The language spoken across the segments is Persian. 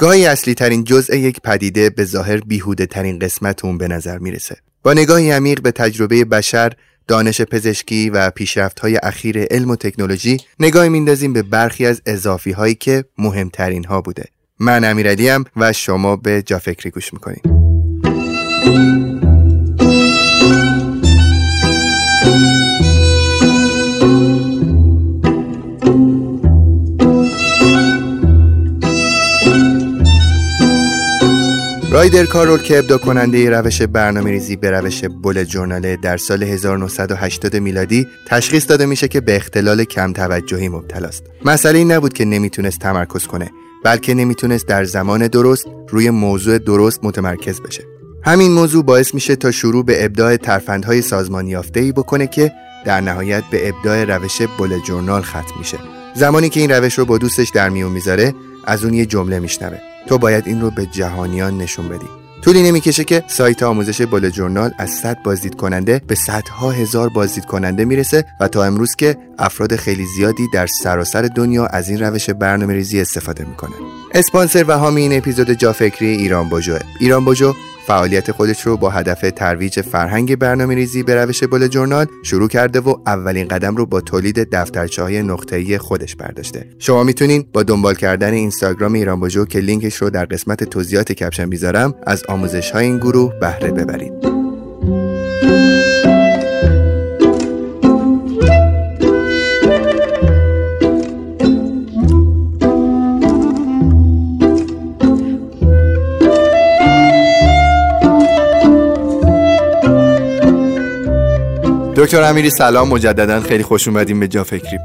گاهی اصلی ترین جزء یک پدیده به ظاهر بیهوده ترین قسمت اون به نظر می‌رسه. با نگاهی عمیق به تجربه بشر دانش پزشکی و پیشرفت های اخیر علم و تکنولوژی نگاه میندازیم به برخی از اضافی هایی که مهمترین ها بوده. من امیرعلی و شما به جا فکری گوش می‌کنیم رایدر کارول که ابدا کننده روش برنامه ریزی به روش بول جورناله در سال 1980 میلادی تشخیص داده میشه که به اختلال کم توجهی مبتلاست. مسئله این نبود که نمی‌تونست تمرکز کنه بلکه نمی‌تونست در زمان درست روی موضوع درست متمرکز بشه. همین موضوع باعث میشه تا شروع به ابداع ترفندهای سازمانی ای بکنه که در نهایت به ابداع روش بول جورنال ختم میشه. زمانی که این روش رو با دوستش در میون می‌ذاره از اون یه جمله میشنوه تو باید این رو به جهانیان نشون بدی. طولی نمی‌کشه که سایت آموزش bullet journal از 100 بازدید کننده به صدها هزار بازدید کننده می‌رسه و تا امروز که افراد خیلی زیادی در سراسر دنیا از این روش برنامه ریزی استفاده می‌کنن. اسپانسر و حامی این اپیزود جافکری ایران باجوه ایران باجو فعالیت خودش رو با هدف ترویج فرهنگ برنامه ریزی به روش bullet journal شروع کرده و اولین قدم رو با تولید دفترچه های نقطه‌ای خودش برداشته. شما می‌تونین با دنبال کردن اینستاگرام ایران باجو که لینکش رو در قسمت توضیحات caption می‌ذارم از آموزش های این گروه بهره ببرید. دکتر امیری سلام. مجددا خیلی خوش اومدیم به جا فکری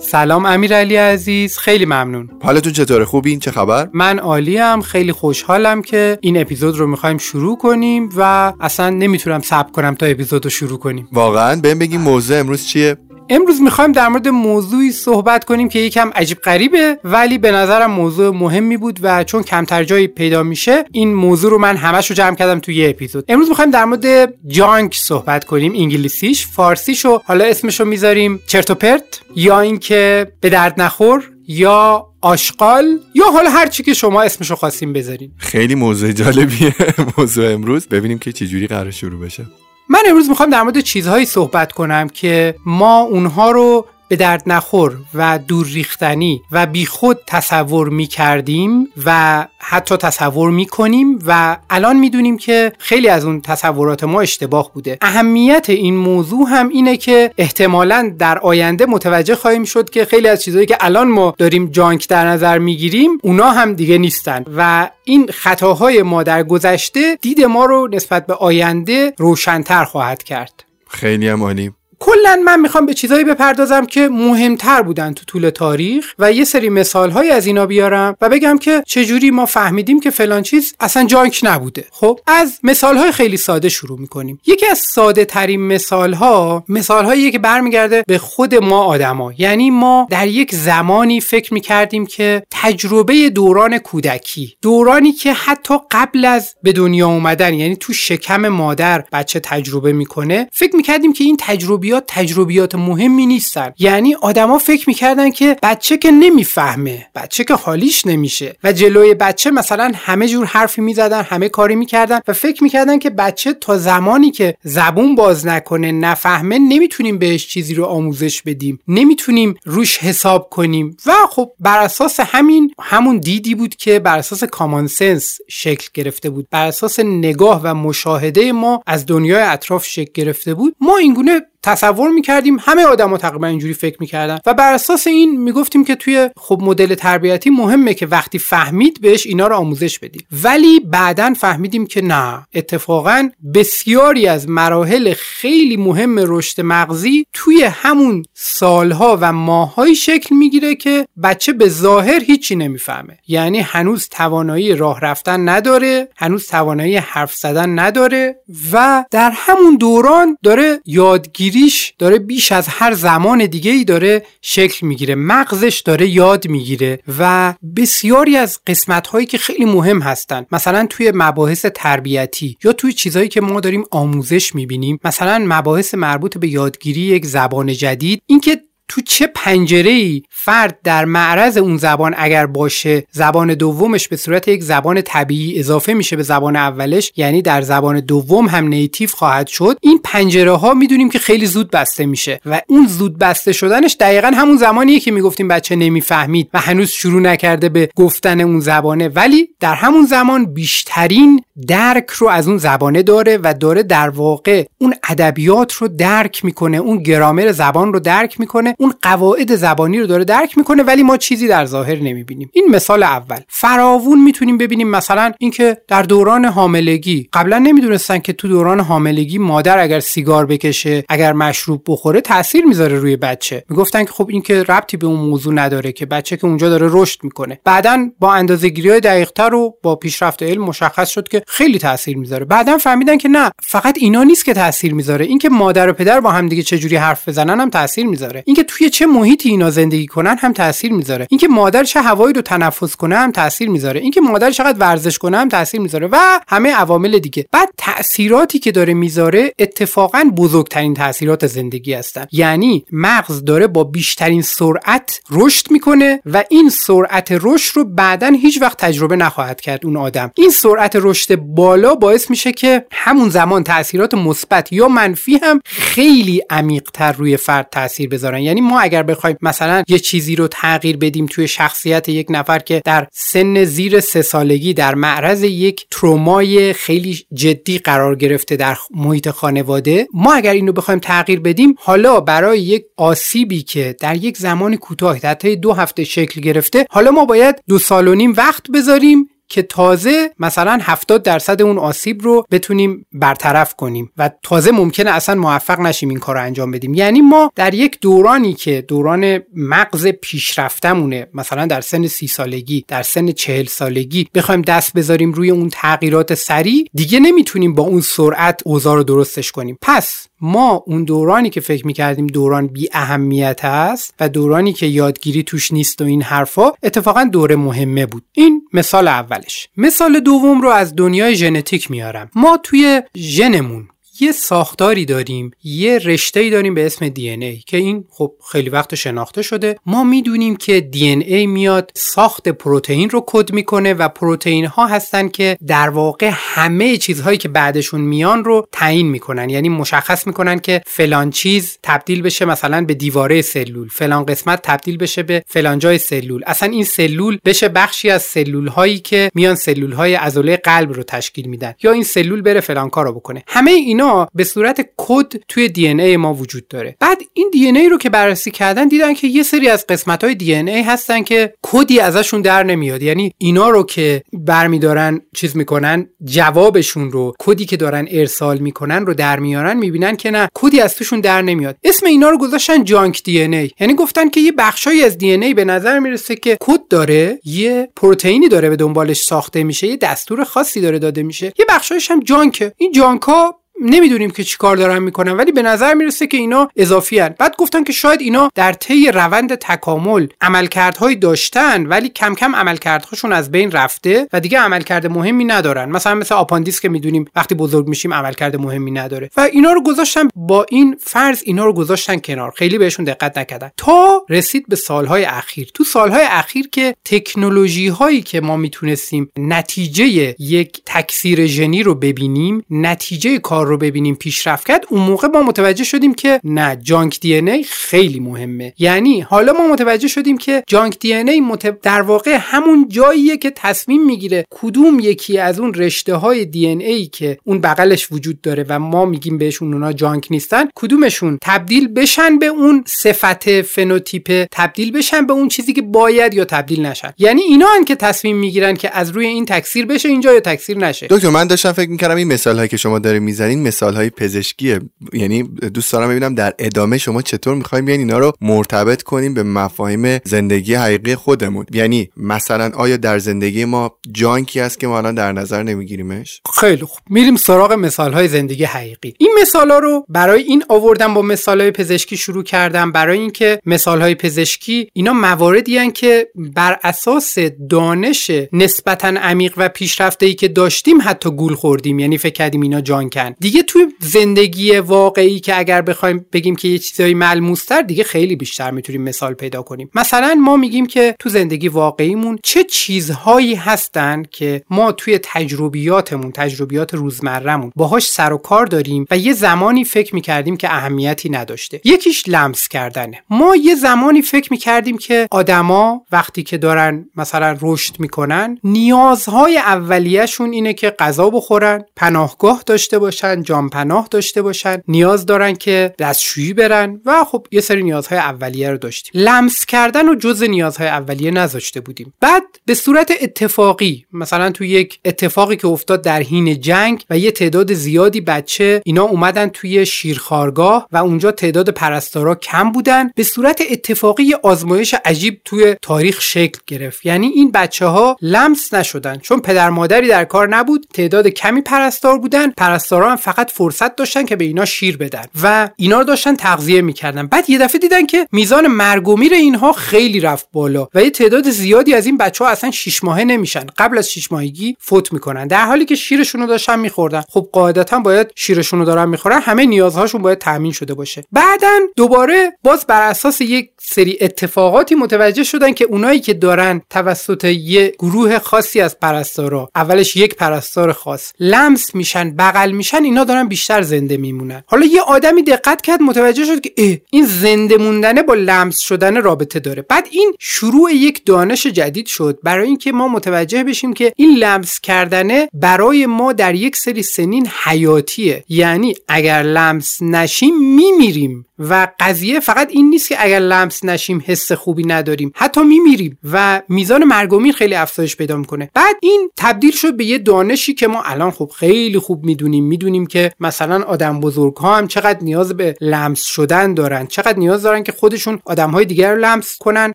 سلام امیرعلی عزیز خیلی ممنون. حالتون چطوره؟ خوبین چه خبر؟ من عالیم خیلی خوشحالم که این اپیزود رو می‌خوایم شروع کنیم و اصلا نمی‌تونم صبر کنم تا اپیزود رو شروع کنیم. واقعا؟ بهم بگیم موضوع امروز چیه؟ امروز می‌خوایم در مورد موضوعی صحبت کنیم که یکم عجیب غریبه ولی به نظرم موضوع مهمی بود و چون کمتر جایی پیدا میشه این موضوع رو من همش رو جمع کردم توی یه اپیزود. امروز می‌خوایم در مورد جانک صحبت کنیم انگلیسیش. فارسیشو حالا اسمشو می‌ذاریم چرتوپرت یا اینکه به درد نخور یا آشغال یا حالا هر چی که شما اسمشو خواستیم بذارین خیلی موضوع جالبیه. موضوع امروز. ببینیم که چجوری قرار شروع بشه. من امروز می‌خوام در مورد چیزهایی صحبت کنم که ما اونها رو به درد نخور و دور ریختنی و بیخود تصور می کردیم و حتی تصور می کنیم و الان می‌دونیم که خیلی از اون تصورات ما اشتباه بوده. اهمیت این موضوع هم اینه که احتمالا در آینده متوجه خواهیم شد که خیلی از چیزهایی که الان ما داریم جانک در نظر می‌گیریم اونا هم دیگه نیستن و این خطاهای ما در گذشته دید ما رو نسبت به آینده روشنتر خواهد کرد. خیلی هم عالی. کلا من می‌خوام به چیزایی بپردازم که مهمتر بودن تو طول تاریخ و یه سری مثال های از اینا بیارم و بگم که چجوری ما فهمیدیم که فلان چیز اصلا جانک نبوده. خب از مثال های خیلی ساده شروع می‌کنیم. یکی از ساده ترین مثال ها مثال هایی که برمیگرده به خود ما آدما. یعنی ما در یک زمانی فکر می‌کردیم که تجربه دوران کودکی دورانی که حتی قبل از به دنیا اومدن یعنی تو شکم مادر بچه تجربه می‌کنه فکر می‌کردیم که این تجربه تجربیات تجربیات مهمی نیستن. یعنی آدما فکر می‌کردن که بچه که نمی‌فهمه بچه که حالیش نمیشه و جلوی بچه مثلا همه جور حرفی می‌زدن همه کاری می‌کردن و فکر می‌کردن که بچه تا زمانی که زبون باز نکنه نفهمه نمی‌تونیم بهش چیزی رو آموزش بدیم. نمی‌تونیم روش حساب کنیم. و خب بر اساس همین همون دیدی بود که بر اساس کامان سنس شکل گرفته بود. بر اساس نگاه و مشاهده ما از دنیای اطراف شکل گرفته بود. ما اینگونه تصور می‌کردیم همه آدما تقریبا اینجوری فکر می‌کردن. و بر اساس این می‌گفتیم که توی خب مدل تربیتی مهمه که وقتی فهمید بهش اینا رو آموزش بدیم ولی بعدا فهمیدیم که نه اتفاقا بسیاری از مراحل خیلی مهم رشد مغزی توی همون سالها و ماههایی شکل می‌گیره که بچه به ظاهر هیچی نمی‌فهمه. یعنی هنوز توانایی راه رفتن نداره هنوز توانایی حرف زدن نداره و در همون دوران داره یادگیری یادگیریش داره بیش از هر زمان دیگه ای داره شکل می‌گیره مغزش داره یاد می‌گیره و بسیاری از قسمت هایی که خیلی مهم هستن مثلا توی مباحث تربیتی یا توی چیزهایی که ما داریم آموزش می‌بینیم مثلا مباحث مربوط به یادگیری یک زبان جدید اینکه تو چه پنجره ای فرد در معرض اون زبان اگر باشه؟ زبان دومش به صورت یک زبان طبیعی اضافه میشه به زبان اولش یعنی در زبان دوم هم نیتیو خواهد شد. این پنجره ها می‌دونیم که خیلی زود بسته میشه و اون زود بسته شدنش دقیقا همون زمانیه که می‌گفتیم بچه نمی‌فهمید و هنوز شروع نکرده به گفتن اون زبانه. ولی در همون زمان بیشترین درک رو از اون زبانه داره و داره در واقع اون ادبیات رو درک می‌کنه اون گرامر زبان رو درک می‌کنه اون قواعد زبانی رو داره درک می‌کنه ولی ما چیزی در ظاهر نمی‌بینیم. این مثال اول. فراوون می‌تونیم ببینیم مثلا اینکه در دوران حاملگی قبلا نمی‌دونستن که تو دوران حاملگی مادر اگر سیگار بکشه اگر مشروب بخوره تاثیر می‌ذاره روی بچه. می‌گفتن که خب این که ربطی به اون موضوع نداره که بچه که اونجا داره رشد می‌کنه. بعدا با اندازه‌گیری های دقیقتر و با پیشرفت علم مشخص شد که خیلی تاثیر می‌ذاره. بعدا فهمیدن که نه فقط اینا نیست که تاثیر می‌ذاره. اینکه مادر و پدر با هم دیگه چه جوری حرف بزنن هم تاثیر می‌ذاره. اینکه توی چه محیطی اینا زندگی کنن هم تاثیر می‌ذاره. اینکه مادر چه هوایی رو تنفس کنه هم تاثیر می‌ذاره. اینکه مادر چقدر ورزش کنه هم تاثیر می‌ذاره و همه عوامل دیگه. بعد تاثیراتی که داره می‌ذاره اتفاقا بزرگترین تاثیرات زندگی هستن. یعنی مغز داره با بیشترین سرعت رشد می‌کنه و این سرعت رشد رو بعدا هیچ وقت تجربه نخواهد کرد اون آدم. این سرعت رشد بالا باعث میشه که همون زمان تاثیرات مثبت یا منفی هم خیلی عمیقتر روی فرد تاثیر بذارن. یعنی ما اگر بخوایم مثلا یه چیزی رو تغییر بدیم توی شخصیت یک نفر که در سن زیر سه سالگی در معرض یک ترومای خیلی جدی قرار گرفته در محیط خانواده ما اگر اینو بخوایم تغییر بدیم حالا برای یک آسیبی که در یک زمان کوتاه در دو هفته شکل گرفته حالا ما باید دو سال و نیم وقت بذاریم که تازه مثلا 70 درصد اون آسیب رو بتونیم برطرف کنیم و تازه ممکنه اصلا موفق نشیم این کار رو انجام بدیم. یعنی ما در یک دورانی که دوران مغز پیشرفتمونه مثلا در سن سی سالگی در سن چهل سالگی بخوایم دست بذاریم روی اون تغییرات سریع دیگه نمی‌تونیم با اون سرعت اوضاع رو درستش کنیم. پس ما اون دورانی که فکر می‌کردیم دوران بی اهمیت است و دورانی که یادگیری توش نیست و این حرفا اتفاقا دوره مهمه بود. این مثال اولش. مثال دوم رو از دنیای ژنتیک میارم. ما توی ژنمون یه ساختاری داریم یه رشته داریم به اسم دی ای که این خب خیلی وقت شناخته شده. ما می‌دونیم که دی ای میاد ساخت پروتئین رو کد می‌کنه و پروتئین ها هستن که در واقع همه چیزهایی که بعدشون میان رو تعیین می‌کنن. یعنی مشخص می‌کنن که فلان چیز تبدیل بشه مثلا به دیواره سلول فلان قسمت تبدیل بشه به فلان جای سلول. اصلا این سلول بشه بخشی از سلول هایی که میان سلول های عضله قلب رو تشکیل میدن یا این سلول بره فلان کارو بکنه. همه اینا به صورت کد توی DNA ما وجود داره. بعد این DNA رو که بررسی کردن دیدن که یه سری از قسمت های DNA هستن که کدی ازشون در نمیاد. یعنی اینا رو که برمیدارن چیز می‌کنن جوابشون رو کدی که دارن ارسال می‌کنن رو در میارن می‌بینن که نه کدی از توشون در نمیاد. اسم اینا رو گذاشتن junk DNA. یعنی گفتن که یه بخشایی از DNA به نظر می‌رسه که کد داره یه پروتئینی داره به دنبالش ساخته میشه یه دستور خاصی داره داده میشه یه بخشایش هم junk ه. این junk ا نمی‌دونیم که چیکار دارن می‌کنن ولی به نظر می‌رسه که اینا اضافی هن. بعد گفتن که شاید اینا در طی روند تکامل عملکردهایی داشتن ولی کم کم عملکردهاشون از بین رفته و دیگه عملکرد مهمی ندارن. مثلا مثل آپاندیس که می‌دونیم وقتی بزرگ میشیم عملکرد مهمی نداره. و اینا رو گذاشتن با این فرض اینا رو گذاشتن کنار. خیلی بهشون دقت نکردن. تا رسید به سالهای اخیر. تو سالهای اخیر که تکنولوژی هایی که ما می‌تونستیم نتیجه یک تکثیر ژنی رو ببینیم نتیجه کار رو ببینیم پیشرفت کرد اون موقع ما متوجه شدیم که نه junk DNA خیلی مهمه. یعنی حالا ما متوجه شدیم که جانک دی ای در واقع همون جاییه که تصمیم می‌گیره کدوم یکی از اون رشته های دی ای که اون بغلش وجود داره و ما میگیم بهشون اونا جانک نیستن کدومشون تبدیل بشن به اون صفت فنوتیپ تبدیل بشن به اون چیزی که باید یا تبدیل نشن. یعنی اینا هن که تصمیم می‌گیرن که از روی این تکثیر بشه اینجا یا تکثیر نشه. دکتر من داشتم فکر می‌کردم این مثال هایی که شما می‌زنین مثال های پزشکیه یعنی دوست دارم ببینم در ادامه شما چطور می‌خوایم بیاین اینا رو مرتبط کنیم به مفاهیم زندگی حقیقی خودمون. یعنی مثلا آیا در زندگی ما جانکی هست که ما الان در نظر نمیگیریمش؟ خیلی خوب. میریم سراغ مثال های زندگی حقیقی. این مثال ها رو برای این آوردم با مثال های پزشکی شروع کردم. برای اینکه مثال های پزشکی اینا مواردی هن که بر اساس دانش نسبتا عمیق و پیشرفته ای که داشتیم حتی گول خوردیم. یعنی فکر کردیم اینا جان کن دیگه توی زندگی واقعی که اگر بخوایم بگیم که یه چیزایی ملموستر دیگه خیلی بیشتر می‌تونیم مثال پیدا کنیم. مثلا ما میگیم که تو زندگی واقعیمون چه چیزهایی هستن که ما توی تجربیاتمون تجربیات روزمرهمون باهاش سر و کار داریم و یه زمانی فکر می‌کردیم که اهمیتی نداشته. یکیش لمس کردنه. ما یه زمانی فکر می‌کردیم که آدما وقتی که دارن مثلا رشد می‌کنن نیازهای اولیهشون اینه که غذا بخورن پناهگاه داشته باشن جام پناه داشته باشن نیاز دارن که دستشویی برن و خب یه سری نیازهای اولیه رو داشتیم. لمس کردن و جز نیازهای اولیه نذاشته بودیم. بعد به صورت اتفاقی مثلا تو یک اتفاقی که افتاد در حین جنگ و یه تعداد زیادی بچه اینا اومدن توی شیرخارگاه و اونجا تعداد پرستارا کم بودن به صورت اتفاقی آزمایش عجیب توی تاریخ شکل گرفت. یعنی این بچه ها لمس نشدن چون پدر مادری در کار نبود تعداد کمی پرستار بودن پرستارا هم فقط فرصت داشتن که به اینا شیر بدن و اینا رو داشتن تغذیه می‌کردن. بعد یه دفعه دیدن که میزان مرگ و میر اینها خیلی رفت بالا و یه تعداد زیادی از این بچه ها اصلا شش ماهه نمیشن. قبل از شش ماهگی فوت می‌کنن. در حالی که شیرشون رو داشتن میخوردن. خب قاعدتا باید شیرشون رو دارن می‌خورن. همه نیازهاشون باید تامین شده باشه. بعدا دوباره باز بر اساس یک سری اتفاقاتی متوجه شدن که اونایی که دارن توسط یه گروه خاصی از پرستارا اولش یک پرستار خاص لمس میشن بغل میشن اینا دارن بیشتر زنده میمونن. حالا یه آدمی دقت کرد متوجه شد که این زنده موندنه با لمس شدن رابطه داره. بعد این شروع یک دانش جدید شد. برای اینکه ما متوجه بشیم که این لمس کردنه برای ما در یک سری سنین حیاتیه. یعنی اگر لمس نشیم میمیریم. و قضیه فقط این نیست که اگر لمس نشیم حس خوبی نداریم. حتی میمیریم و میزان مرگ و خیلی افزایش پیدا می‌کنه. بعد این تبدیل شد به یه دانشی که ما الان خب خیلی خوب می‌دونیم. می‌دونیم که مثلا آدم بزرگ ها هم چقدر نیاز به لمس شدن دارن. چقدر نیاز دارن که خودشون آدم های دیگر رو لمس کنن.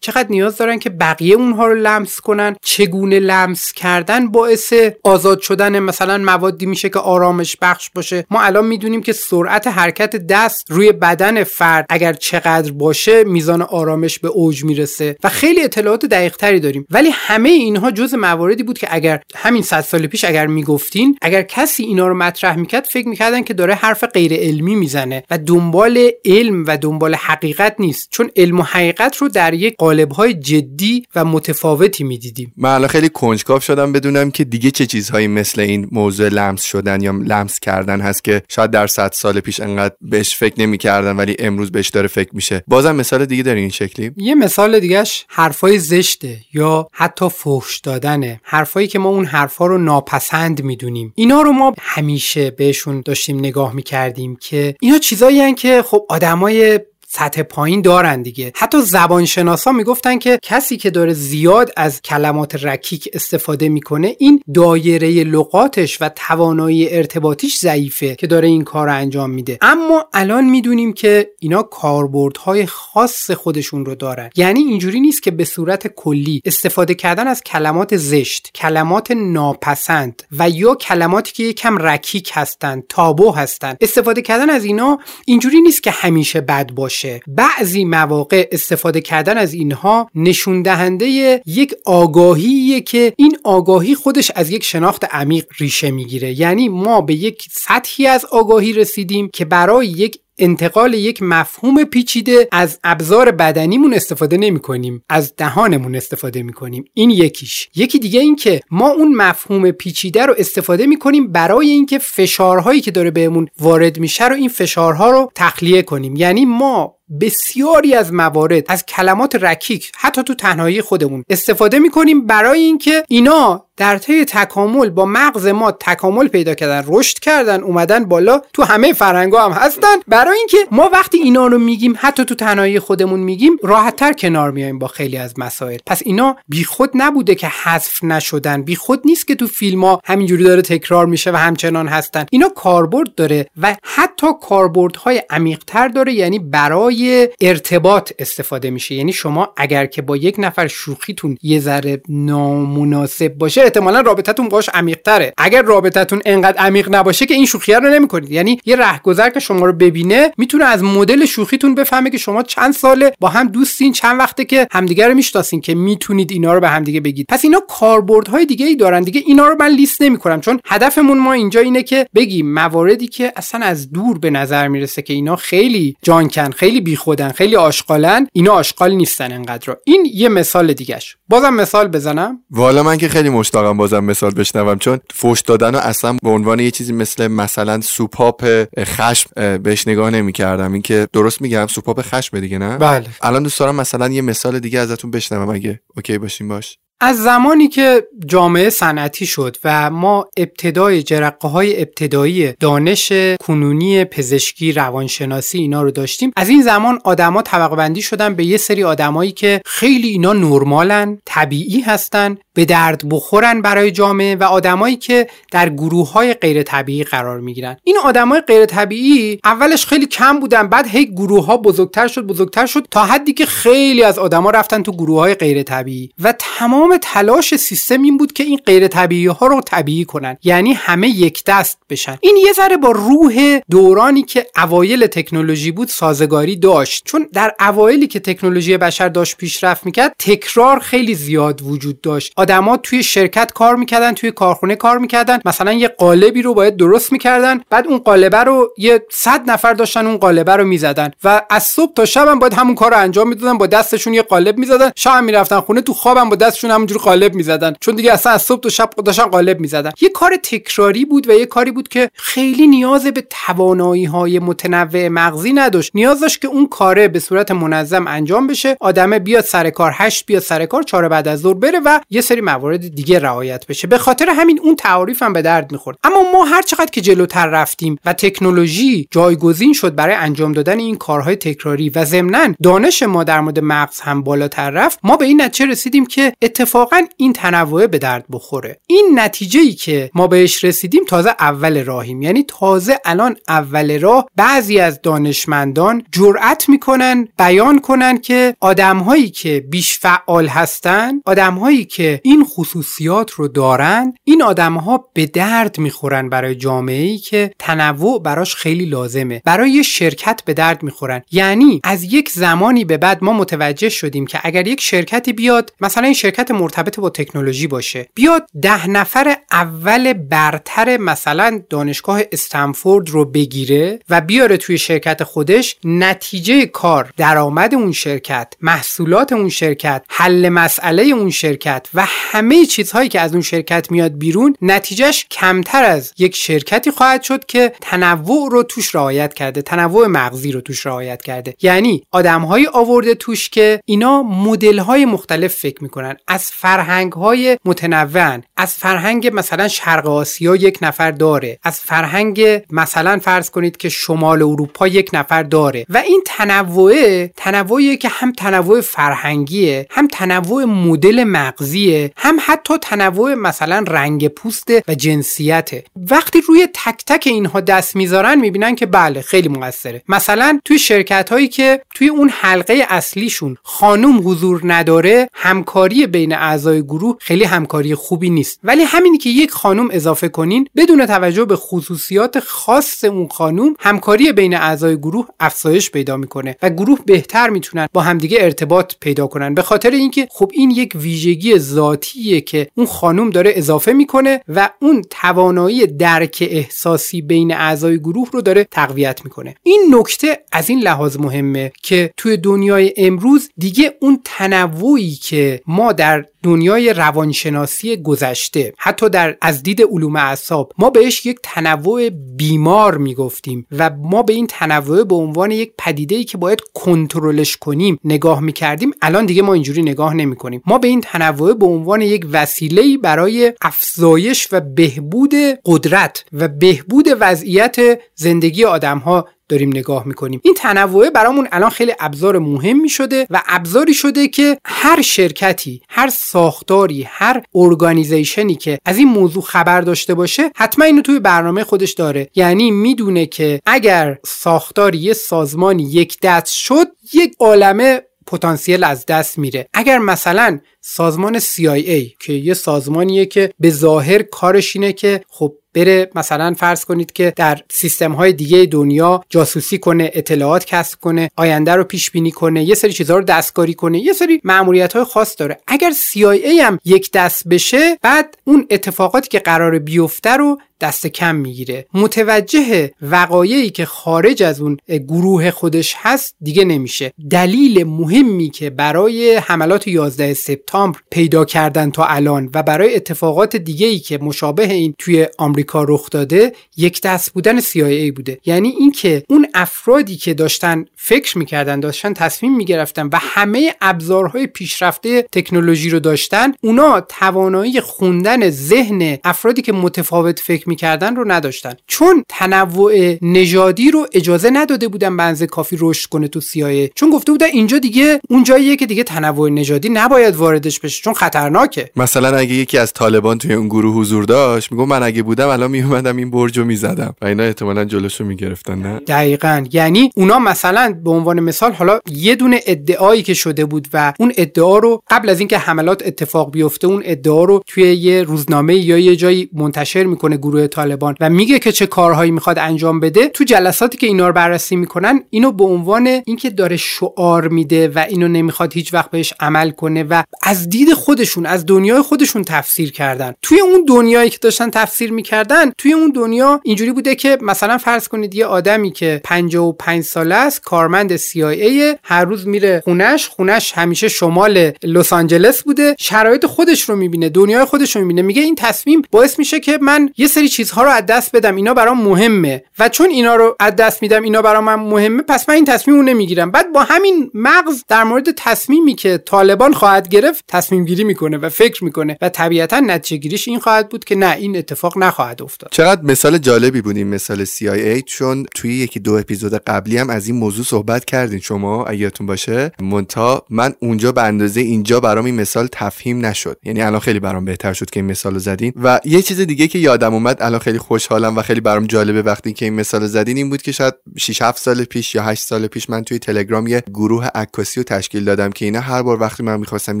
چقدر نیاز دارن که بقیه اونها رو لمس کنن. چگونه لمس کردن باعث آزاد شدن مثلا موادی میشه که آرامش بخش باشه. ما الان می‌دونیم که سرعت حرکت دست روی بدن فرد اگر چقدر باشه میزان آرامش به اوج می‌رسه و خیلی اطلاعات دقیق تری داریم. ولی همه اینها جز مواردی بود که اگر همین صد سال پیش اگر می‌گفتین اگر کسی اینا رو مطرح می‌کرد فکر می‌کردن که داره حرف غیر علمی می‌زنه و دنبال علم و دنبال حقیقت نیست. چون علم و حقیقت رو در یک قالب‌های جدی و متفاوتی می‌دیدیم. من الان خیلی کنجکاو شدم بدونم که دیگه چه چیزهایی مثل این موضوع لمس شدن یا لمس کردن هست که شاید در صد سال پیش انقدر بهش فکر نمی‌کردن ولی امروز بهش داره فکر میشه. بازم مثال دیگه داری این شکلی؟ یه مثال دیگهش حرفای زشته یا حتی فحش دادنه. حرفایی که ما اون حرفا رو ناپسند می‌دونیم. اینا رو ما همیشه بهشون داشتیم نگاه می‌کردیم که اینا چیزایی که خب آدمای سطح پایین دارن دیگه. حتی زبانشناسا می‌گفتن که کسی که داره زیاد از کلمات رکیک استفاده می‌کنه این دایره لغاتش و توانایی ارتباطیش ضعیفه که داره این کار رو انجام میده. اما الان می‌دونیم که اینا کاربردهای خاص خودشون رو دارن. یعنی اینجوری نیست که به صورت کلی استفاده کردن از کلمات زشت کلمات ناپسند و یا کلماتی که یکم رکیک هستن تابو هستن استفاده کردن از اینا اینجوری نیست که همیشه بد باشه. بعضی مواقع استفاده کردن از اینها نشون دهنده یک آگاهیه که این آگاهی خودش از یک شناخت عمیق ریشه می‌گیره. یعنی ما به یک سطحی از آگاهی رسیدیم که برای یک انتقال یک مفهوم پیچیده از ابزار بدنیمون استفاده نمی کنیم از دهانمون استفاده می کنیم این یکیش. یکی دیگه این که ما اون مفهوم پیچیده رو استفاده می کنیم برای اینکه فشارهایی که داره بهمون وارد میشه رو این فشارها رو تخلیه کنیم. یعنی ما بسیاری از موارد از کلمات رکیک حتی تو تنهایی خودمون استفاده می‌کنیم برای اینکه اینا در طی تکامل با مغز ما تکامل پیدا کردن رشد کردن اومدن بالا تو همه فرنگا هم هستن. برای اینکه ما وقتی اینا رو میگیم حتی تو تنهایی خودمون میگیم راحتتر کنار میایم با خیلی از مسائل. پس اینا بیخود نبوده که حذف نشدن. بیخود نیست که تو فیلم ها همینجوری داره تکرار میشه و همچنان هستن. اینا کاربرد داره و حتی کاربردهای عمیقتر داره یعنی برای برای ارتباط استفاده میشه. یعنی شما اگر که با یک نفر شوخیتون یه ذره نامناسب باشه احتمالا رابطتون باش عمیق تره اگر رابطتون انقدر عمیق نباشه که این شوخی رو نمی‌کنید. یعنی یه رهگذر که شما رو ببینه می‌تونه از مدل شوخیتون بفهمه که شما چند ساله با هم دوستین چند وقته که همدیگه رو می‌شناسین که می‌تونید اینا رو به همدیگه بگید. پس اینا کاربردهای دیگه ای دارن دیگه. اینا رو من لیست نمی‌کنم. چون هدفمون ما اینجا اینه که بگیم مواردی که اصلا از دور به نظر می‌رسه که اینا خیلی جانکن خیلی بیخودن خیلی آشغالن اینا آشغال نیستن انقدر این یه مثال دیگهش. بازم مثال بزنم. والا من که خیلی مشتاقم بازم مثال بشنوم چون فوش دادن و اصلا به عنوان یه چیزی مثل مثلا سوپاپ خشم بهش نگاه نمی‌کردم. این که درست میگم سوپاپ خشم دیگه نه؟ بله. الان دوست دارم مثلا یه مثال دیگه ازتون بشنوم اگه okay باشین باهاش. از زمانی که جامعه صنعتی شد و ما ابتدای جرقه های ابتدایی دانش کنونی پزشکی روانشناسی اینا رو داشتیم از این زمان آدما طبقه بندی شدن به یه سری آدمایی که خیلی اینا نرمالن طبیعی هستن به درد بخورن برای جامعه و آدمایی که در گروه های غیر طبیعی قرار می‌گیرن. این آدمای غیر طبیعی اولش خیلی کم بودن بعد هی گروه ها بزرگتر شد بزرگتر شد تا حدی که خیلی از آدما رفتن تو گروه های غیر طبیعی و تمام تلاش سیستم این بود که این غیر طبیعی ها رو طبیعی کنن. یعنی همه یک دست بشن. این یه ذره با روح دورانی که اوایل تکنولوژی بود سازگاری داشت. چون در اوایلی که تکنولوژی بشر داشت پیشرفت می‌کرد تکرار خیلی زیاد وجود داشت. آدما توی شرکت کار می‌کردن توی کارخونه کار می‌کردن. مثلا یه قالبی رو باید درست می‌کردن. بعد اون قالبه رو یه صد نفر داشتن اون قالبه رو می‌زدن. و از صبح تا شب هم باید همون کار رو انجام می‌دادن. با دستشون یه قالب می‌زدن. شب می‌رفتن خونه تو خوابم با دستشون همونجور قالب می‌زدن. چون دیگه اصلا از صبح تا شب داشتن قالب می‌زدن. یه کار تکراری بود و یه کاری بود که خیلی نیاز به توانایی های متنوع مغزی نداشت. نیاز داشت که اون کاره به صورت منظم انجام بشه. آدمه بیاد سر کار هشت بیاد سر کار چهار بعد از ظهر بره و یه سری موارد دیگه رعایت بشه. به خاطر همین اون تعاریف هم به درد می‌خورد. اما ما هر چقدر که جلوتر رفتیم و تکنولوژی جایگزین شد برای انجام دادن این کارهای تکراری و ضمنا دانش ما در مورد مغز هم بالاتر رفت ما به این نتیجه رسیدیم که اتفاقا این تنوع به درد بخوره. این نتیجه ای که ما بهش رسیدیم تازه اول راهیم. یعنی تازه الان اول راه بعضی از دانشمندان جرأت می‌کنن بیان کنن که آدمهایی که بیش فعال هستن آدمهایی که این خصوصیات رو دارن این آدمها به درد می‌خورن برای جامعه ای که تنوع براش خیلی لازمه. برای شرکت به درد می‌خورن. یعنی از یک زمانی به بعد ما متوجه شدیم که اگر یک شرکتی بیاد مثلا این شرکت مرتبط با تکنولوژی باشه. بیاد ده نفر اول برتر مثلا دانشگاه استنفورد رو بگیره و بیاره توی شرکت خودش نتیجه کار درآمد اون شرکت محصولات اون شرکت حل مسئله اون شرکت و همه چیزهایی که از اون شرکت میاد بیرون نتیجهش کمتر از یک شرکتی خواهد شد که تنوع رو توش رعایت کرده تنوع مغزی رو توش رعایت کرده. یعنی آدمهایی آورده توش که اینا مدل های مختلف فکر می‌کنن. فرهنگ های متنوعن. از فرهنگ مثلا شرق آسیا یک نفر داره. از فرهنگ مثلا فرض کنید که شمال اروپا یک نفر داره. و این تنوع تنوعی که هم تنوع فرهنگیه هم تنوع مدل مغزیه هم حتی تنوع مثلا رنگ پوست و جنسیته. وقتی روی تک تک اینها دست می‌ذارن می‌بینن که بله خیلی موثره. مثلا توی شرکت هایی که توی اون حلقه اصلیشون خانوم حضور نداره همکاری بین اعضای گروه خیلی همکاری خوبی نیست. ولی همینی که یک خانوم اضافه کنین بدون توجه به خصوصیات خاص اون خانوم همکاری بین اعضای گروه افزایش پیدا می‌کنه و گروه بهتر می‌تونن با همدیگه ارتباط پیدا کنن. به خاطر اینکه خب این یک ویژگی ذاتیه که اون خانوم داره اضافه می‌کنه و اون توانایی درک احساسی بین اعضای گروه رو داره تقویت می‌کنه. این نکته از این لحاظ مهمه که توی دنیای امروز دیگه اون تنوعی که ما در دنیای روانشناسی گذشته حتی در از دید علوم اعصاب ما بهش یک تنوع بیمار می‌گفتیم و ما به این تنوع به عنوان یک پدیده ای که باید کنترلش کنیم نگاه می‌کردیم. الان دیگه ما اینجوری نگاه نمی‌کنیم. ما به این تنوع به عنوان یک وسیله برای افزایش و بهبود قدرت و بهبود وضعیت زندگی آدم ها داریم نگاه می‌کنیم. این تنوع برامون الان خیلی ابزار مهمی شده و ابزاری شده که هر شرکتی هر ساختاری هر ارگانیزیشنی که از این موضوع خبر داشته باشه حتما اینو توی برنامه خودش داره. یعنی می‌دونه که اگر ساختاری یه سازمانی یک دست شد یک عالمه پتانسیل از دست میره. اگر مثلا سازمان CIA که یه سازمانیه که به ظاهر کارش اینه که خب بره مثلا فرض کنید که در سیستم های دیگه دنیا جاسوسی کنه اطلاعات کسب کنه آینده رو پیش بینی کنه یه سری چیزها رو دستکاری کنه یه سری معمولیت های خاص داره. اگر CIA هم یک دست بشه بعد اون اتفاقاتی که قرار بیفته رو دست کم می‌گیره. متوجه وقایعی که خارج از اون گروه خودش هست دیگه نمیشه. دلیل مهمی که برای حملات 11 سپتامبر پیدا کردن تا الان و برای اتفاقات دیگه ای که مشابه این توی آمریکا رخ داده یک دست بودن CIA بوده. یعنی اینکه اون افرادی که داشتن فکر می‌کردن داشتن تصمیم می‌گرفتن و همه ابزارهای پیشرفته تکنولوژی رو داشتن اونا توانایی خوندن ذهن افرادی که متفاوت فکر می‌کردن رو نداشتن. چون تنوع نژادی رو اجازه نداده بودن بنز کافی رشد کنه تو CIA چون گفته بودن اینجا دیگه اون جاییه که دیگه تنوع نژادی نباید واردش بشه چون خطرناکه. مثلا اگه یکی از طالبان توی اون گروه حضور داشت میگم من اگه بودم الان میومدم این برج رو می‌زدم. و اینا احتمالا جلوشو می‌گرفتن نه؟ دقیقا. یعنی اونا مثلا به عنوان مثال حالا یه دونه ادعایی که شده بود و اون ادعا رو قبل از اینکه حملات اتفاق بیفته اون ادعا رو توی یه روزنامه یا یه جایی منتشر می‌کنه گروه طالبان و میگه که چه کارهایی می‌خواد انجام بده تو جلساتی که اینا رو بررسی می‌کنن اینو به عنوان اینکه داره شعار میده و اینو نمی‌خواد هیچ وقت بهش عمل کنه و از دید خودشون از دنیای خودشون تفسیر کردن. توی اون دنیایی که داشتن تفسیر می‌کردن توی اون دنیا اینجوری بوده که مثلا فرض کنید یه آدمی که 55 ساله است کارمند CIA هر روز میره خونش خونش همیشه شمال لس آنجلس بوده شرایط خودش رو می‌بینه دنیای خودش رو می‌بینه. میگه این تصمیم باعث میشه که من یه سری چیزها رو از دست بدم اینا برام مهمه. و چون اینا رو از دست میدم اینا برام مهمه پس من این تصمیم رو نمی‌گیرم. بعد با همین مغز در مورد تصمیمی که طالبان خواهد گرفت تصمیم گیری می‌کنه و فکر می‌کنه و طبیعتا نتیجه گیریش این خواهد بود که نه این اتفاق نخواهد افتاد. چقدر مثال جالبی بود این مثال CIA چون توی یکی دو اپیزود قبلی هم از این موضوع صحبت کردین. شما اگرتون باشه مونتا من اونجا به اندازه اینجا برام این مثال تفهیم نشد. یعنی الان خیلی برام بهتر شد که این مثال زدین. و یه چیز دیگه که یادم اومد الان خیلی خوشحالم و خیلی برام جالبه وقتی که این مثال زدین. این بود که شاید 6 7 سال پیش یا 8 سال پیش من توی تلگرام یه گروه عکاسی رو تشکیل دادم که اینا هر بار وقتی من می‌خواستم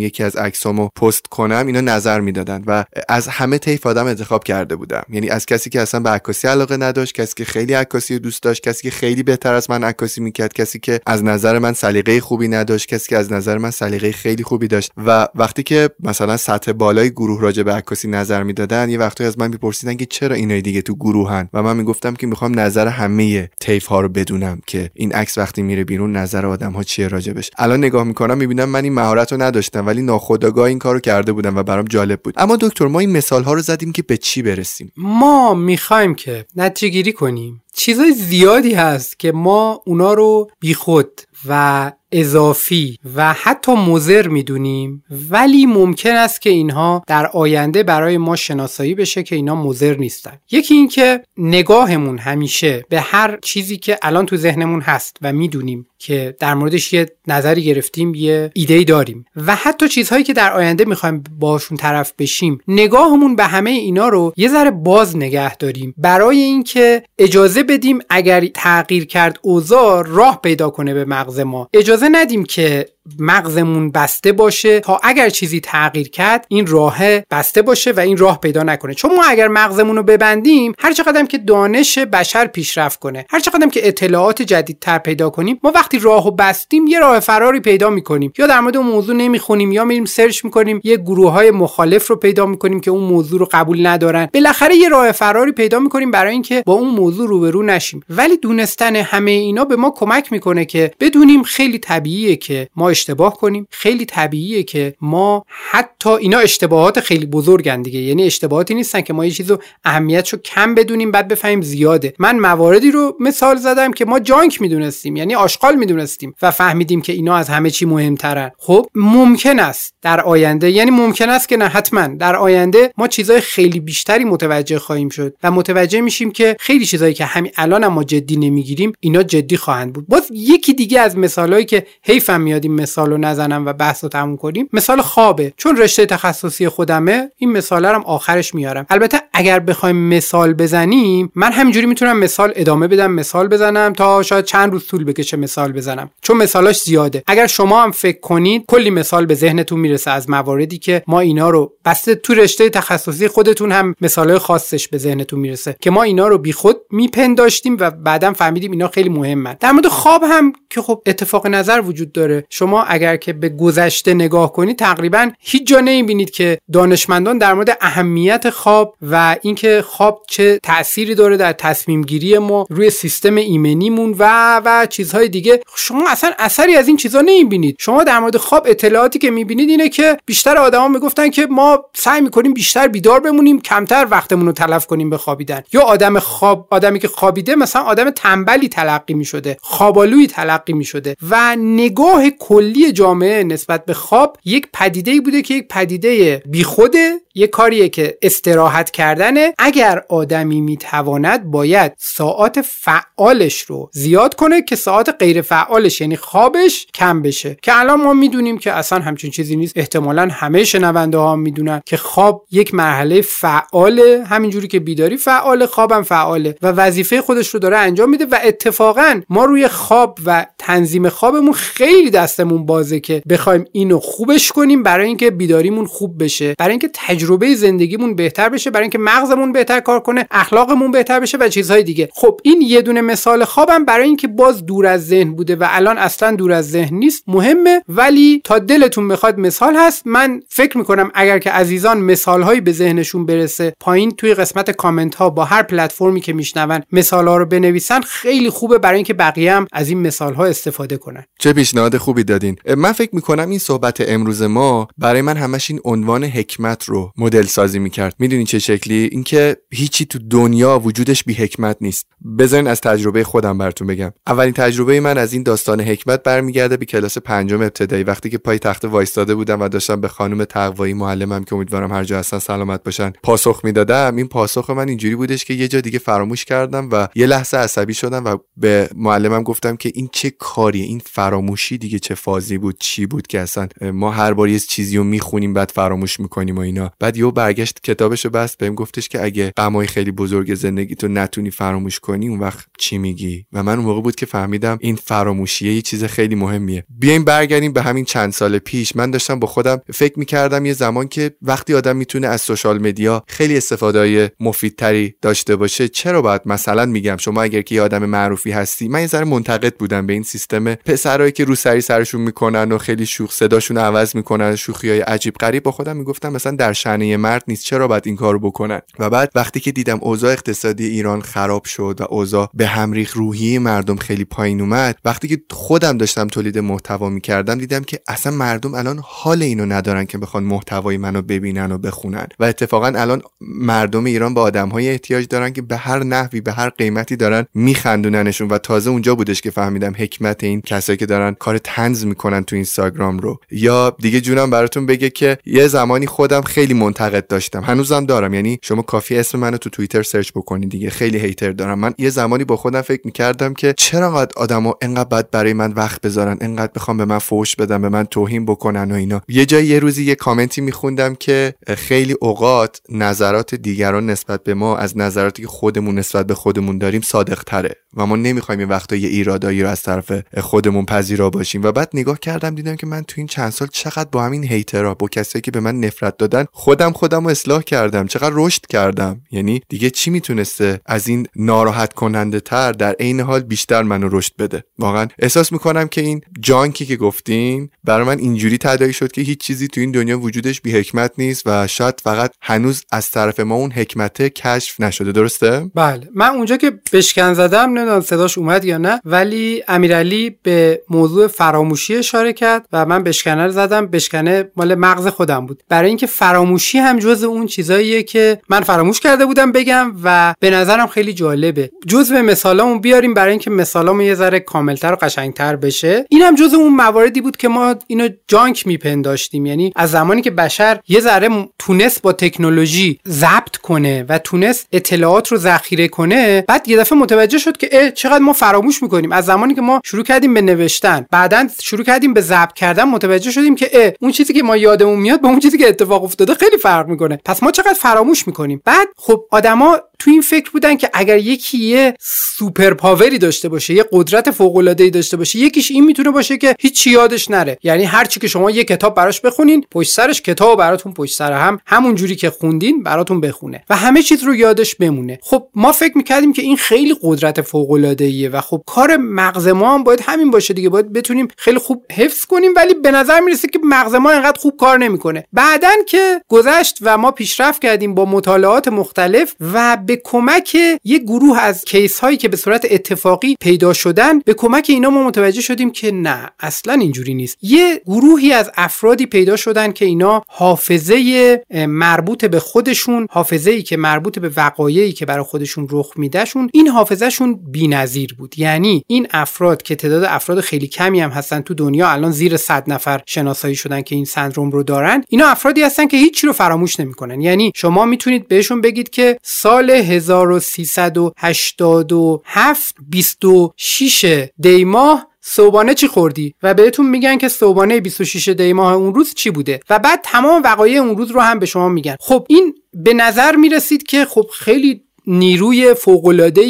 یکی از عکسامو پست کنم اینا نظر می‌دادن و از همه طیف آدم انتخاب کرده بودم. یعنی از کسی که اصلا به عکاسی علاقه نداشت کسی که خیلی عکاسی دوست داشت کسی که خیلی بهتر از من عکاسی می‌کرد کسی که از نظر من سلیقه خوبی نداشت کسی که از نظر من سلیقه خیلی خوبی داشت. و وقتی که مثلا سطح بالای گروه راجع به عکاسی نظر می‌دادن یه وقتی از من میپرسیدن که چرا اینای دیگه تو گروهن؟ و من می‌گفتم که می‌خوام نظر همه طیف ها رو بدونم که این عکس وقتی میره بیرون نظر آدم ها چیه راجبش الان نگاه می‌کنم می‌بینم من این مهارت رو نداشتم ولی ناخودآگاه این کارو کرده بودم و برام جالب بود. اما دکتر ما این مثال ها رو زدیم که به چی برسیم؟ ما می‌خوایم که نتیجه گیری کنیم. چیزای زیادی هست که ما اونا رو بیخود و اضافی و حتی مزر می‌دونیم. ولی ممکن است که اینها در آینده برای ما شناسایی بشه که اینا مزر نیستن. یکی اینکه نگاهمون همیشه به هر چیزی که الان تو ذهنمون هست و می‌دونیم که در موردش یه نظری گرفتیم یه ایده داریم و حتی چیزهایی که در آینده می‌خوایم باشون طرف بشیم نگاهمون به همه اینا رو یه ذره باز نگه داریم. برای اینکه اجازه بدیم اگر تغییر کرد اوضاع راه پیدا کنه به مغز ما. اجازه ندیم که مغزمون بسته باشه تا اگر چیزی تغییر کرد این راه بسته باشه و این راه پیدا نکنه. چون ما اگر مغزمون رو ببندیم هر چقدر که دانش بشر پیشرفت کنه هر چقدر که اطلاعات جدیدتر پیدا کنیم ما وقتی راهو بستیم یه راه فراری پیدا می‌کنیم. یا در مورد اون موضوع نمی‌خونیم یا میریم سرچ می‌کنیم یه گروه های مخالف رو پیدا می‌کنیم که اون موضوع رو قبول ندارن. بالاخره یه راه فراری پیدا می‌کنیم برای اینکه با اون موضوع روبرو نشیم. ولی دونستن همه اینا به ما کمک می‌کنه که بدونیم خیلی طبیعیه که ما اشتباه کنیم. خیلی طبیعیه که ما حتی اینا اشتباهات خیلی بزرگن دیگه. یعنی اشتباهاتی نیستن که ما یه چیزو اهمیتشو کم بدونیم بعد بفهمیم زیاده. من مواردی رو مثال زدم که ما جانک می‌دونستیم یعنی آشغال می‌دونستیم و فهمیدیم که اینا از همه چی مهمترن. خب ممکن است در آینده یعنی ممکن است که نه حتما. در آینده ما چیزای خیلی بیشتری متوجه خواهیم شد و متوجه میشیم که خیلی چیزایی که همین الان ما جدی نمی‌گیریم اینا جدی خواهند بود. باز یکی دیگه از مثالهایی که حیفم میاد این مثال رو نزنم و بحث رو تموم کنیم مثال خوابه. چون رشته تخصصی خودمه این مثال هم آخرش میارم. البته اگر بخوایم مثال بزنیم من همینجوری می‌تونم مثال ادامه بدم مثال بزنم تا شاید چند روز طول بکشه مثال بزنم. چون مثالاش زیاده. اگر شما هم فکر کنید کلی مثال به ذهنتون می‌رسه از مواردی که ما اینا رو بسته تو رشته تخصصی خودتون هم مثالهای خاصش به ذهنتون می‌رسه که ما اینا رو بیخود میپنداشتیم و بعدا فهمیدیم اینا خیلی مهمن. در مورد خواب هم که خب اتفاق نظر وجود داره. شما اگر که به گذشته نگاه کنید تقریبا هیچ جا نمی‌بینید که دانشمندان در مورد اهمیت خواب و اینکه خواب چه تأثیری داره در تصمیم گیری ما روی سیستم ایمنیمون و و چیزهای دیگه. شما اصلا اثری از این چیزا نمی‌بینید. شما در مورد خواب اطلاعاتی که می‌بینید اینه که بیشتر آدما می‌گفتن که ما سعی می‌کنیم بیشتر بیدار بمونیم کمتر وقتمون رو تلف کنیم به خوابیدن. یا آدم خواب آدمی که خوابیده مثلا آدم تنبلی تلقی می‌شده خوابالوی تلقی می‌شده و نگاه کلی جامعه نسبت به خواب یک پدیده بوده که یک پدیده بیخوده یه کاریه که استراحت کردنه. اگر آدمی می‌تواند باید ساعات فعالش رو زیاد کنه که ساعت غیر فعالش یعنی خوابش کم بشه. که الان ما می‌دونیم که اصلا همچین چیزی نیست. احتمالا همه شنونده ها می‌دونن که خواب یک مرحله فعاله. همینجوری که بیداری فعاله خوابم فعاله و وظیفه خودش رو داره انجام میده و اتفاقا ما روی خواب و تنظیم خوابمون خیلی دستمون بازه که بخوایم اینو خوبش کنیم برای اینکه بیداریمون خوب بشه برای اینکه تجربه زندگیمون بهتر بشه برای اینکه مغزمون بهتر کار کنه اخلاقمون بهتر بشه و چیزهای دیگه. خب این یه دونه مثال خوابم برای اینکه باز دور از ذهن بوده و الان اصلا دور از ذهن نیست مهمه ولی تا دلتون بخواد مثال هست. من فکر می‌کنم اگر که عزیزان مثالهایی به ذهنشون برسه پایین توی قسمت کامنت ها با هر پلتفرمی که میشنون مثال ها رو بنویسن خیلی خوبه برای اینکه بقیه هم از این مثال ها استفاده کنن. چه پیشنهاد خوبی دادین من فکر می‌کنم این صحبت امروز ما برای من همش این عنوان حکمت رو مدل سازی می‌کرد. می‌دونی چه شکلی؟ اینکه هیچی تو دنیا وجودش بی حکمت نیست. بذارین از تجربه خودم براتون بگم. اولین تجربه من از این داستان حکمت برمیگرده به کلاس پنجم ابتدایی. وقتی که پای تخت وایستاده بودم و داشتم به خانم تقوایی معلمم که امیدوارم هر جا هستن سلامت باشن پاسخ می‌دادم. این پاسخ من اینجوری بودش که یه جا دیگه فراموش کردم و یه لحظه عصبی شدم و به معلمم گفتم که این چه کاریه؟ این فراموشی دیگه چه فازی بود چی بود که اصلا ما هر بار یه چیزی رو می‌خونیم بعد فراموش می‌کنیم و اینا. بعد یهو برگشت کتابشو بست بهم گفتش که اگه غمای خیلی بزرگ زندگی تو نتونی فراموش کنی اون وقت چی میگی؟ و من اون موقع بود که فهمیدم این فراموشیه یه چیز خیلی مهمیه. بیایم برگردیم به همین چند سال پیش. من داشتم با خودم فکر می‌کردم یه زمان که وقتی آدم می‌تونه از سوشال مدیا خیلی استفاده مفیدتری داشته باشه چرا باید مثلا میگم شما اگر که یه آدم معروفی هستی من یه ذره منتقد بودم به این سیستم پسرایی که رو سری سرشون می‌کنن و خیلی شوخ صداشون عوض می‌کنن شوخی های عجیب غریب. با خودم می‌گفتم مثلا در شأن مرد نیست چرا باید این کارو بکنن؟ و بعد وقتی که دیدم اوضاع اقتصادی ایران خراب شد و اوضاع به همریخ روحی مردم خیلی پایین اومد وقتی که خودم داشتم تولید محتوا می‌کردم دیدم که اصلا مردم الان حال اینو ندارن که بخوان محتوای منو ببینن و بخونن. و اتفاقا الان مردم ایران به آدمهای احتیاج دارن که به هر نحوی به هر قیمتی دارن میخندوننشون. و تازه اونجا بودش که فهمیدم حکمت این کسایی که دارن کار تنز می‌کنن تو اینستاگرام رو. یا دیگه جونم براتون بگه که یه زمانی خودم خیلی منتقد داشتم. هنوزم دارم. یعنی شما کافی اسم منو تو توییتر سرچ بکنید دیگه. خیلی هیتر دارم. من یه زمانی با خودم فکر می‌کردم که چرا انقدر آدما انقدر بد برای من وقت بذارن انقدر بخوام به من فوش بدن به من توهین بکنن و اینا. یه جایی یه روزی یه کامنتی میخوندم که خیلی اوقات نظرات دیگران نسبت به ما از نظراتی که خودمون نسبت به خودمون داریم صادق تره و ما نمی‌خوایم یه وقتا یه ایرادایی رو از طرف خودمون پذیرا باشیم. و بعد نگاه کردم دیدم که من تو این چند سال چقدر با همین هیترا با کسایی که به من نفرت دادن خودم خودم رو اصلاح کردم. چقدر رشد کردم. یعنی دیگه چی می‌تونسته از این ناراحت کننده تر در عین حال بیشتر منو رشد بده؟ واقعا احساس می‌کنم که این جانکی که گفتین برای من اینجوری تداعی شد که هیچ چیزی تو این دنیا وجودش بی حکمت نیست و شاید فقط هنوز از طرف ما اون حکمت کشف نشده. درسته؟ بله. من اونجا که بشکن زدم نمی‌دونم صداش اومد یا نه ولی امیرعلی به موضوع فراموش فراموشی اشاره کرد و من بشکنه رو زدم. بشکنه مال مغز خودم بود. برای اینکه فراموشی هم جز اون چیزاییه که من فراموش کرده بودم بگم و به نظرم خیلی جالبه. جزء مثالامون بیاریم برای اینکه مثالامون یه ذره کاملتر و قشنگتر بشه. این هم جزء اون مواردی بود که ما اینو جانک میپنداشتیم. یعنی از زمانی که بشر یه ذره تونست با تکنولوژی ضبط کنه و تونست اطلاعات رو ذخیره کنه بعد یه دفعه متوجه شد که چقدر ما فراموش می‌کنیم. از زمانی که ما شروع کردیم به نوشتن بعدا شروع کردیم به ضبط کردن متوجه شدیم که اه اون چیزی که ما یادمون میاد با اون چیزی که اتفاق افتاده خیلی فرق می‌کنه. پس ما چقدر فراموش می‌کنیم؟ بعد خب آدما تو این فکر بودن که اگر یکی یه سوپر پاوری داشته باشه یه قدرت فوق العاده ای داشته باشه یکیش این می‌تونه باشه که هیچ یادش نره. یعنی هر چی که شما یه کتاب براش بخونین پشت سرش کتاب براتون پشت سر هم همون جوری که خوندین براتون بخونه و همه چیز رو یادش بمونه. خب ما فکر می‌کردیم که این خیلی قدرت فوق العاده ایه و خب کار مغز ما هم باید همین باشه دیگه. باید بتونیم خیلی خوب حفظ کنیم ولی به نظر می‌رسه که مغز ما انقدر خوب کار نمی‌کنه. بعدن که گذشت و ما پیشرفت کردیم با مطالعات مختلف و به کمک یه گروه از کیس هایی که به صورت اتفاقی پیدا شدن به کمک اینا ما متوجه شدیم که نه اصلا اینجوری نیست. یه گروهی از افرادی پیدا شدن که اینا حافظه مربوط به خودشون حافظه ای که مربوط به وقایعی که برای خودشون رخ میدهشون این حافظهشون بی‌نظیر بود. یعنی این افراد که تعداد افراد خیلی کمی هم هستن تو دنیا الان زیر 100 نفر شناسایی شدن که این سندروم رو دارن اینا افرادی هستن که هیچی رو فراموش نمی‌کنن. یعنی شما می‌تونید بهشون بگید که سال 1387 26 دی ماه صبحانه چی خوردی؟ و بهتون میگن که صبحانه 26 دی ماه اون روز چی بوده؟ و بعد تمام وقایع اون روز رو هم به شما میگن. خب این به نظر می‌رسید که خب خیلی نیروی فوق العاده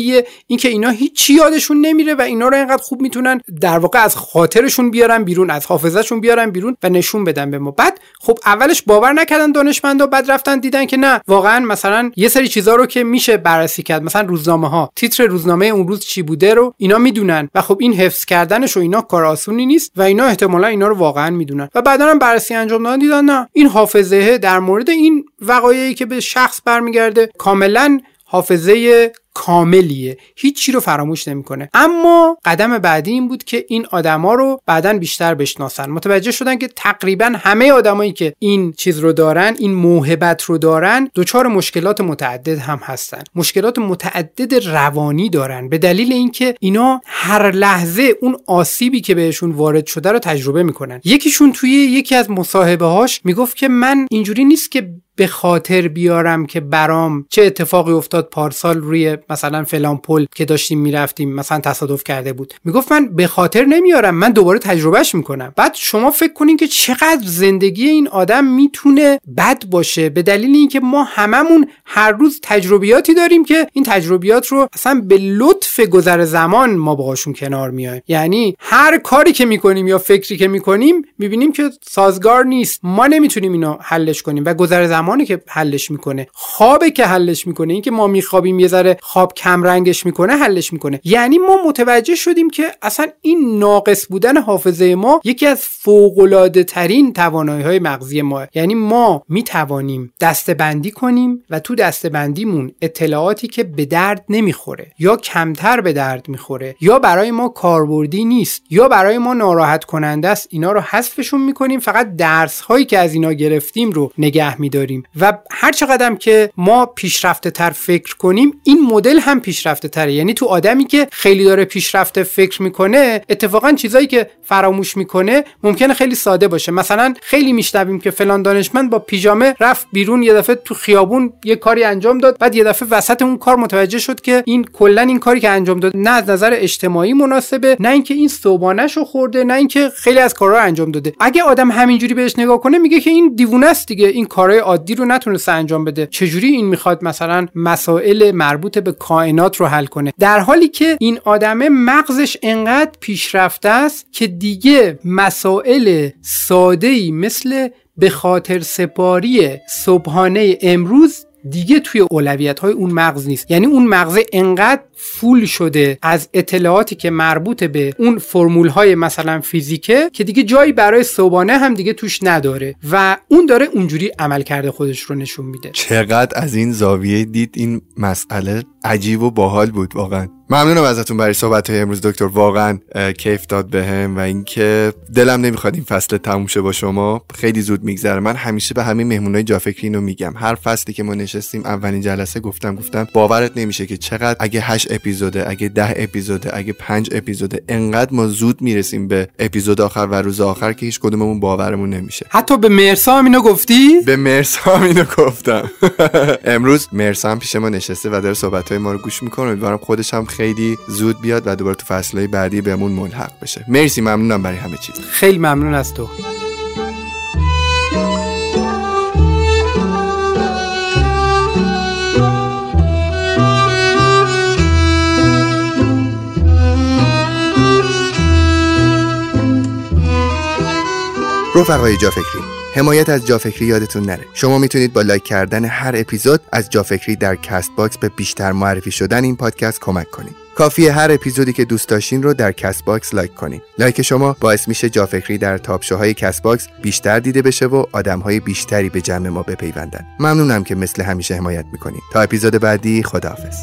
این که اینا هیچی یادشون نمیره و اینا رو اینقدر خوب می‌تونن در واقع از خاطرشون بیارن بیرون از حافظهشون بیارن بیرون و نشون بدن به ما. بعد خب اولش باور نکردن دانشمندا بعد رفتن دیدن که نه واقعا مثلا یه سری چیزا رو که میشه بررسی کرد مثلا روزنامه ها تیتر روزنامه اون روز چی بوده رو اینا می‌دونن و خب این حفظ کردنش و اینا کار آسونی نیست و اینا احتمالا اینا رو واقعا می‌دونن. و بعدا هم بررسی انجام دادن دیدن نه این حافظه در مورد این وقایعی که به شخص برمیگرده کاملا حافظه کاملیه. هیچی رو فراموش نمی‌کنه. اما قدم بعدی این بود که این آدما رو بعدا بیشتر بشناسن. متوجه شدن که تقریبا همه آدمایی که این چیز رو دارن این موهبت رو دارن دچار مشکلات متعدد هم هستن. مشکلات متعدد روانی دارن. به دلیل اینکه اینا هر لحظه اون آسیبی که بهشون وارد شده رو تجربه می‌کنن. یکیشون توی یکی از مصاحبه هاش می‌گفت که من اینجوری نیست که به خاطر بیارم که برام چه اتفاقی افتاد پارسال روی مثلا فلان پل که داشتیم می‌رفتیم مثلا تصادف کرده بود. می‌گفت من به خاطر نمیارم من دوباره تجربهش می‌کنم. بعد شما فکر کنین که چقدر زندگی این آدم می‌تونه بد باشه به دلیل اینکه ما هممون هر روز تجربیاتی داریم که این تجربیات رو اصلا به لطف گذر زمان ما باهاشون کنار میایم یعنی هر کاری که می‌کنیم یا فکری که می‌کنیم می‌بینیم که سازگار نیست. ما نمی‌تونیم اینو حلش کنیم و گذر زمانی که حلش می‌کنه. خوابه که حلش می‌کنه. اینکه ما میخوابیم یه ذره خواب کم رنگش می‌کنه حلش می‌کنه. یعنی ما متوجه شدیم که اصلا این ناقص بودن حافظه ما یکی از فوق العاده ترین توانایی های مغزی ما. یعنی ما می‌توانیم دستبندی کنیم و تو دستبندیمون اطلاعاتی که به درد نمی‌خوره یا کمتر به درد می‌خوره یا برای ما کاربردی نیست یا برای ما ناراحت کننده است اینا رو حذفشون می‌کنیم. فقط درس هایی که از اینا گرفتیم رو نگه میداریم. و هر چقدر که ما پیشرفته تر فکر کنیم این مدل هم پیشرفته تره. یعنی تو آدمی که خیلی داره پیشرفته فکر می‌کنه اتفاقا چیزایی که فراموش می‌کنه ممکنه خیلی ساده باشه. مثلا خیلی میشنویم که فلان دانشمند با پیژامه رفت بیرون یه دفعه تو خیابون یه کاری انجام داد بعد یه دفعه وسط اون کار متوجه شد که این کلا این کاری که انجام داد نه از نظر اجتماعی مناسبه نه اینکه این صبحانهش رو خورده نه اینکه خیلی از کارها انجام داده. اگه آدم همینجوری بهش نگاه کنه میگه که این دیوونه است دیگه. این کارهای عادی رو نتونسته انجام بده. چجوری این می‌خواد مثلا مسائل مربوط کائنات رو حل کنه. در حالی که این آدمه مغزش انقدر پیشرفته است که دیگه مسائل ساده مثل به خاطر سپاری صبحانه امروز دیگه توی اولویت های اون مغز نیست. یعنی اون مغز انقدر فول شده از اطلاعاتی که مربوط به اون فرمول های مثلا فیزیکه که دیگه جایی برای صبحانه هم دیگه توش نداره و اون داره اونجوری عمل کرده خودش رو نشون میده. چقدر از این زاویه دید این مسئله؟ عجیب و باحال بود واقعا. ممنونم ازتون برای صحبت های امروز دکتر. واقعا کیف داد بهم و اینکه دلم نمی‌خواد این فصل تموم شه با شما. خیلی زود میگذره. من همیشه به همین مهمونای جافکری اینو میگم. هر فصلی که ما نشستیم اولین جلسه گفتم گفتم باورت نمیشه که چقدر اگه 8 اپیزوده اگه 10 اپیزوده اگه 5 اپیزوده انقدر ما زود می‌رسیم به اپیزود آخر و روز آخر که هیچ کدوممون باورمون نمیشه. حتی به مرسا هم اینو گفتی؟ به مرسا هم اینو گفتم. امروز مرسا هم پیش ما نشسته و داره صحبت های ما رو گوش می‌کنه. امیدوارم خودش هم خیلی زود بیاد و دوباره تو فصلهای بعدی بهمون ملحق بشه. مرسی ممنونم برای همه چیز. خیلی ممنون از تو. رفقای جافکری حمایت از جافکری یادتون نره. شما می‌تونید با لایک کردن هر اپیزود از جافکری در Castbox به بیشتر معرفی شدن این پادکست کمک کنید. کافیه هر اپیزودی که دوست داشتین رو در Castbox لایک کنید. لایک شما باعث میشه جافکری در top Castbox بیشتر دیده بشه و آدمهای بیشتری به جمع ما بپیوندن. ممنونم که مثل همیشه حمایت می‌کنید. تا اپیزود بعدی خداحافظ.